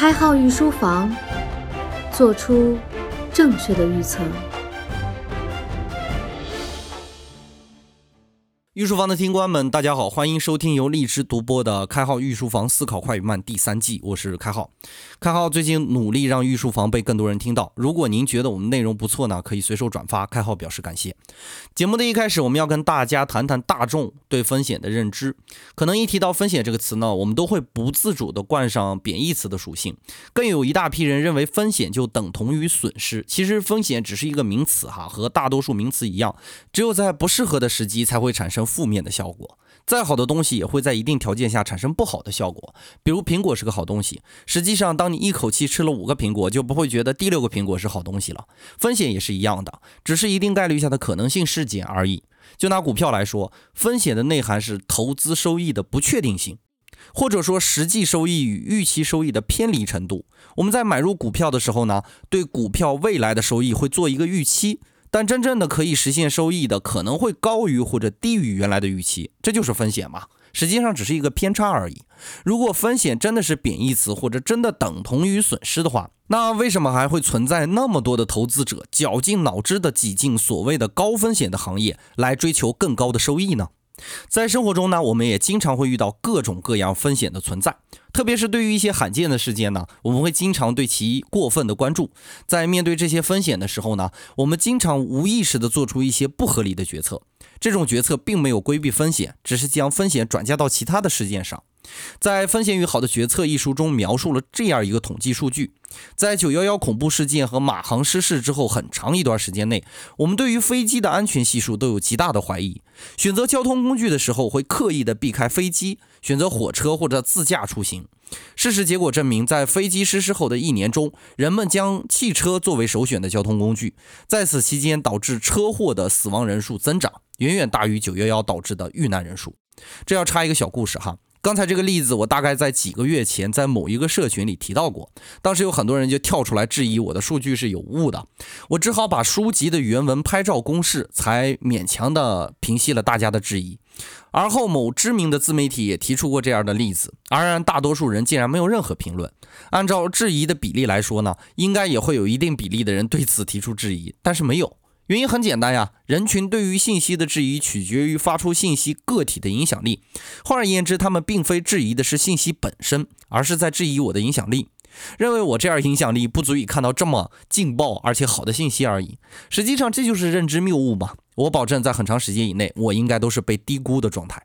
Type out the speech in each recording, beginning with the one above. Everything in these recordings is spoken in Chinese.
开号御书房，做出正确的预测。御书房的听官们，大家好，欢迎收听由荔枝独播的《开号御书房思考快与慢》第三季，我是开号。开号最近努力让御书房被更多人听到，如果您觉得我们内容不错呢，可以随手转发，开号表示感谢。节目的一开始，我们要跟大家谈谈大众对风险的认知。可能一提到风险这个词呢，我们都会不自主地冠上贬义词的属性，更有一大批人认为风险就等同于损失。其实风险只是一个名词哈，和大多数名词一样，只有在不适合的时机才会产生。负面的效果，再好的东西也会在一定条件下产生不好的效果。比如苹果是个好东西，实际上当你一口气吃了五个苹果，就不会觉得第六个苹果是好东西了。风险也是一样的，只是一定概率下的可能性事件而已。就拿股票来说，风险的内涵是投资收益的不确定性，或者说实际收益与预期收益的偏离程度。我们在买入股票的时候呢，对股票未来的收益会做一个预期。但真正的可以实现收益的可能会高于或者低于原来的预期，这就是风险嘛？实际上只是一个偏差而已。如果风险真的是贬义词，或者真的等同于损失的话，那为什么还会存在那么多的投资者绞尽脑汁的挤进所谓的高风险的行业来追求更高的收益呢？在生活中呢，我们也经常会遇到各种各样风险的存在，特别是对于一些罕见的事件呢，我们会经常对其过分的关注。在面对这些风险的时候呢，我们经常无意识地做出一些不合理的决策。这种决策并没有规避风险，只是将风险转嫁到其他的事件上。在《风险与好的决策》一书中，描述了这样一个统计数据：在911恐怖事件和马航失事之后很长一段时间内，我们对于飞机的安全系数都有极大的怀疑。选择交通工具的时候，会刻意的避开飞机，选择火车或者自驾出行。事实结果证明，在飞机失事后的一年中，人们将汽车作为首选的交通工具，在此期间导致车祸的死亡人数增长，远远大于911导致的遇难人数。这要插一个小故事哈。刚才这个例子，我大概在几个月前在某一个社群里提到过，当时有很多人就跳出来质疑我的数据是有误的，我只好把书籍的原文拍照公示，才勉强的平息了大家的质疑。而后某知名的自媒体也提出过这样的例子，而大多数人竟然没有任何评论。按照质疑的比例来说呢，应该也会有一定比例的人对此提出质疑，但是没有。原因很简单呀，人群对于信息的质疑取决于发出信息个体的影响力。换而言之，他们并非质疑的是信息本身，而是在质疑我的影响力，认为我这样影响力不足以看到这么劲爆而且好的信息而已。实际上，这就是认知谬误嘛。我保证，在很长时间以内，我应该都是被低估的状态。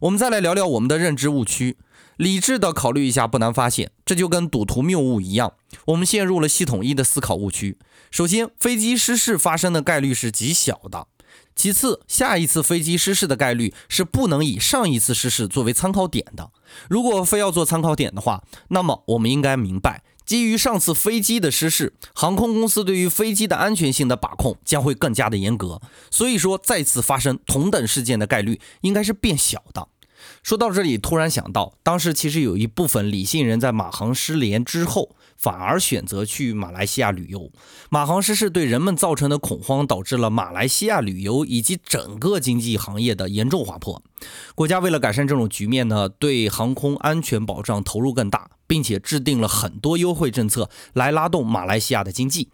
我们再来聊聊我们的认知误区。理智的考虑一下，不难发现，这就跟赌徒谬误一样，我们陷入了系统一的思考误区。首先，飞机失事发生的概率是极小的；其次，下一次飞机失事的概率是不能以上一次失事作为参考点的。如果非要做参考点的话，那么我们应该明白，基于上次飞机的失事，航空公司对于飞机的安全性的把控将会更加的严格。所以说，再次发生同等事件的概率应该是变小的。说到这里，突然想到，当时其实有一部分理性人在马航失联之后，反而选择去马来西亚旅游。马航失事对人们造成的恐慌，导致了马来西亚旅游以及整个经济行业的严重滑坡。国家为了改善这种局面呢，对航空安全保障投入更大，并且制定了很多优惠政策来拉动马来西亚的经济。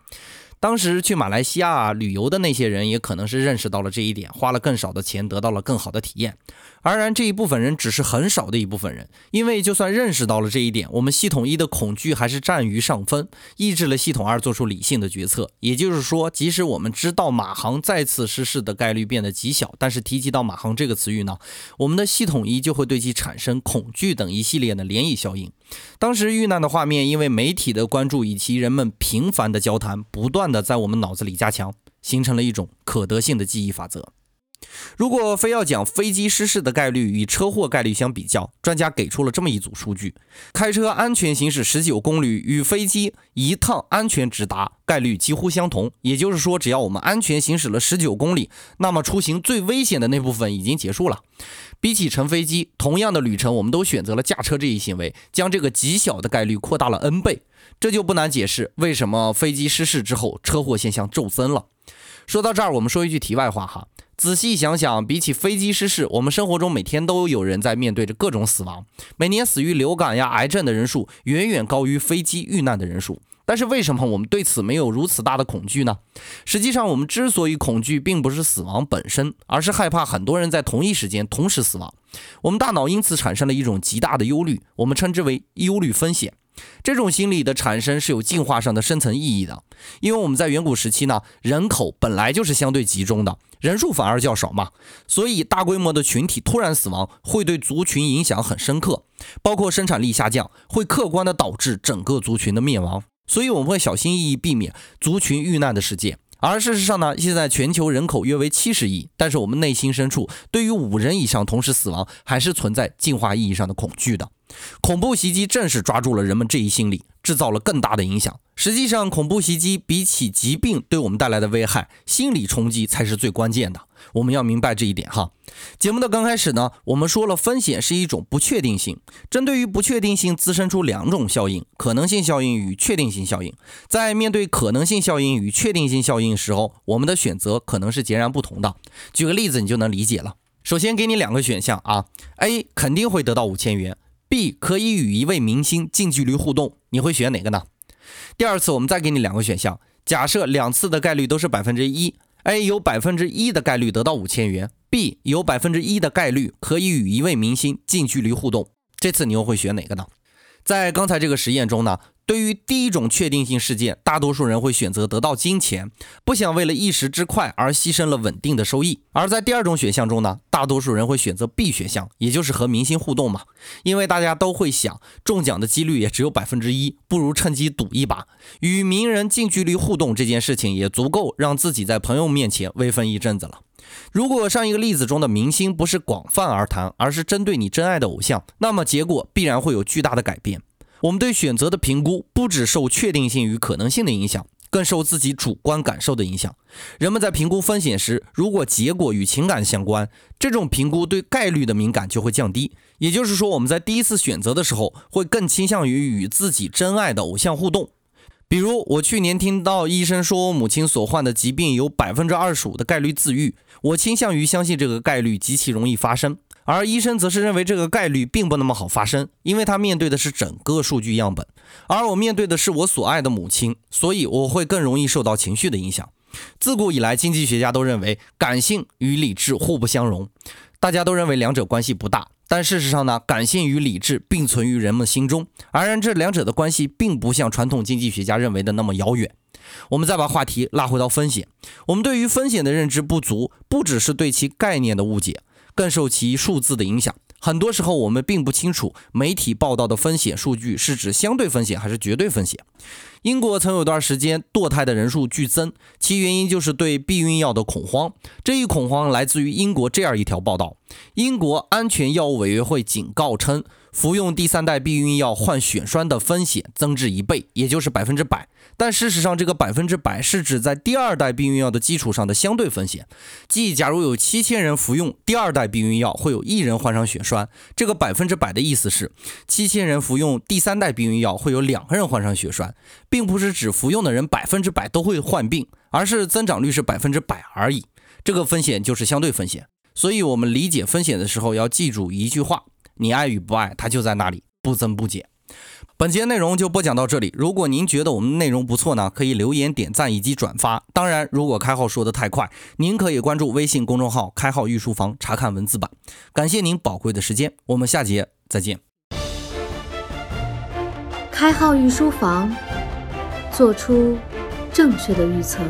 当时去马来西亚旅游的那些人，也可能是认识到了这一点，花了更少的钱，得到了更好的体验。当然，这一部分人只是很少的一部分人，因为就算认识到了这一点，我们系统一的恐惧还是占于上风，抑制了系统二做出理性的决策。也就是说，即使我们知道马航再次失事的概率变得极小，但是提及到马航这个词语呢，我们的系统一就会对其产生恐惧等一系列的涟漪效应。当时遇难的画面，因为媒体的关注以及人们频繁的交谈，不断的在我们脑子里加强，形成了一种可得性的记忆法则。如果非要讲飞机失事的概率与车祸概率相比较，专家给出了这么一组数据：开车安全行驶十九公里与飞机一趟安全直达概率几乎相同。也就是说，只要我们安全行驶了十九公里，那么出行最危险的那部分已经结束了。比起乘飞机，同样的旅程，我们都选择了驾车这一行为，将这个极小的概率扩大了 n 倍。这就不难解释为什么飞机失事之后车祸现象骤增了。说到这儿，我们说一句题外话哈。仔细想想，比起飞机失事，我们生活中每天都有人在面对着各种死亡，每年死于流感呀、癌症的人数远远高于飞机遇难的人数。但是为什么我们对此没有如此大的恐惧呢？实际上，我们之所以恐惧，并不是死亡本身，而是害怕很多人在同一时间同时死亡。我们大脑因此产生了一种极大的忧虑，我们称之为忧虑风险。这种心理的产生是有进化上的深层意义的，因为我们在远古时期呢，人口本来就是相对集中的，人数反而较少嘛，所以大规模的群体突然死亡会对族群影响很深刻，包括生产力下降，会客观的导致整个族群的灭亡。所以我们会小心翼翼避免族群遇难的事件，而事实上呢，现在全球人口约为七十亿，但是我们内心深处对于五人以上同时死亡还是存在进化意义上的恐惧的。恐怖袭击正是抓住了人们这一心理，制造了更大的影响。实际上，恐怖袭击比起疾病对我们带来的危害，心理冲击才是最关键的。我们要明白这一点哈。节目的刚开始呢，我们说了风险是一种不确定性，针对于不确定性滋生出两种效应：可能性效应与确定性效应。在面对可能性效应与确定性效应时候，我们的选择可能是截然不同的。举个例子，你就能理解了。首先给你两个选项啊，A 肯定会得到五千元，B 可以与一位明星近距离互动，你会选哪个呢？第二次，我们再给你两个选项，假设两次的概率都是百分之一，A 有百分之一的概率得到五千元，B 有百分之一的概率可以与一位明星近距离互动，这次你又会选哪个呢？在刚才这个实验中呢？对于第一种确定性事件，大多数人会选择得到金钱，不想为了一时之快而牺牲了稳定的收益。而在第二种选项中呢，大多数人会选择 B 选项，也就是和明星互动嘛，因为大家都会想中奖的几率也只有百分之一，不如趁机赌一把。与名人近距离互动这件事情也足够让自己在朋友面前威风一阵子了。如果上一个例子中的明星不是广泛而谈，而是针对你真爱的偶像，那么结果必然会有巨大的改变。我们对选择的评估不只受确定性与可能性的影响，更受自己主观感受的影响。人们在评估风险时，如果结果与情感相关，这种评估对概率的敏感就会降低。也就是说，我们在第一次选择的时候，会更倾向于与自己真爱的偶像互动。比如，我去年听到医生说，我母亲所患的疾病有百分之二十五的概率自愈，我倾向于相信这个概率极其容易发生。而医生则是认为这个概率并不那么好发生，因为他面对的是整个数据样本，而我面对的是我所爱的母亲，所以我会更容易受到情绪的影响。自古以来，经济学家都认为感性与理智互不相容，大家都认为两者关系不大。但事实上呢，感性与理智并存于人们心中，而这两者的关系并不像传统经济学家认为的那么遥远。我们再把话题拉回到风险，我们对于风险的认知不足，不只是对其概念的误解。更受其数字的影响，很多时候我们并不清楚媒体报道的风险数据是指相对风险还是绝对风险。英国曾有段时间堕胎的人数剧增，其原因就是对避孕药的恐慌。这一恐慌来自于英国这样一条报道：英国安全药物委员会警告称。服用第三代避孕药患血栓的风险增至一倍，也就是百分之百。但事实上，这个百分之百是指在第二代避孕药的基础上的相对风险。即假如有七千人服用第二代避孕药，会有一人患上血栓。这个百分之百的意思是，七千人服用第三代避孕药会有两个人患上血栓，并不是指服用的人百分之百都会患病，而是增长率是百分之百而已。这个风险就是相对风险。所以，我们理解风险的时候要记住一句话。你爱与不爱，它就在那里，不增不减。本节内容就播讲到这里。如果您觉得我们内容不错呢，可以留言、点赞以及转发。当然，如果开号说的太快，您可以关注微信公众号“开号御书房”查看文字版。感谢您宝贵的时间，我们下节再见。开号御书房，做出正确的预测。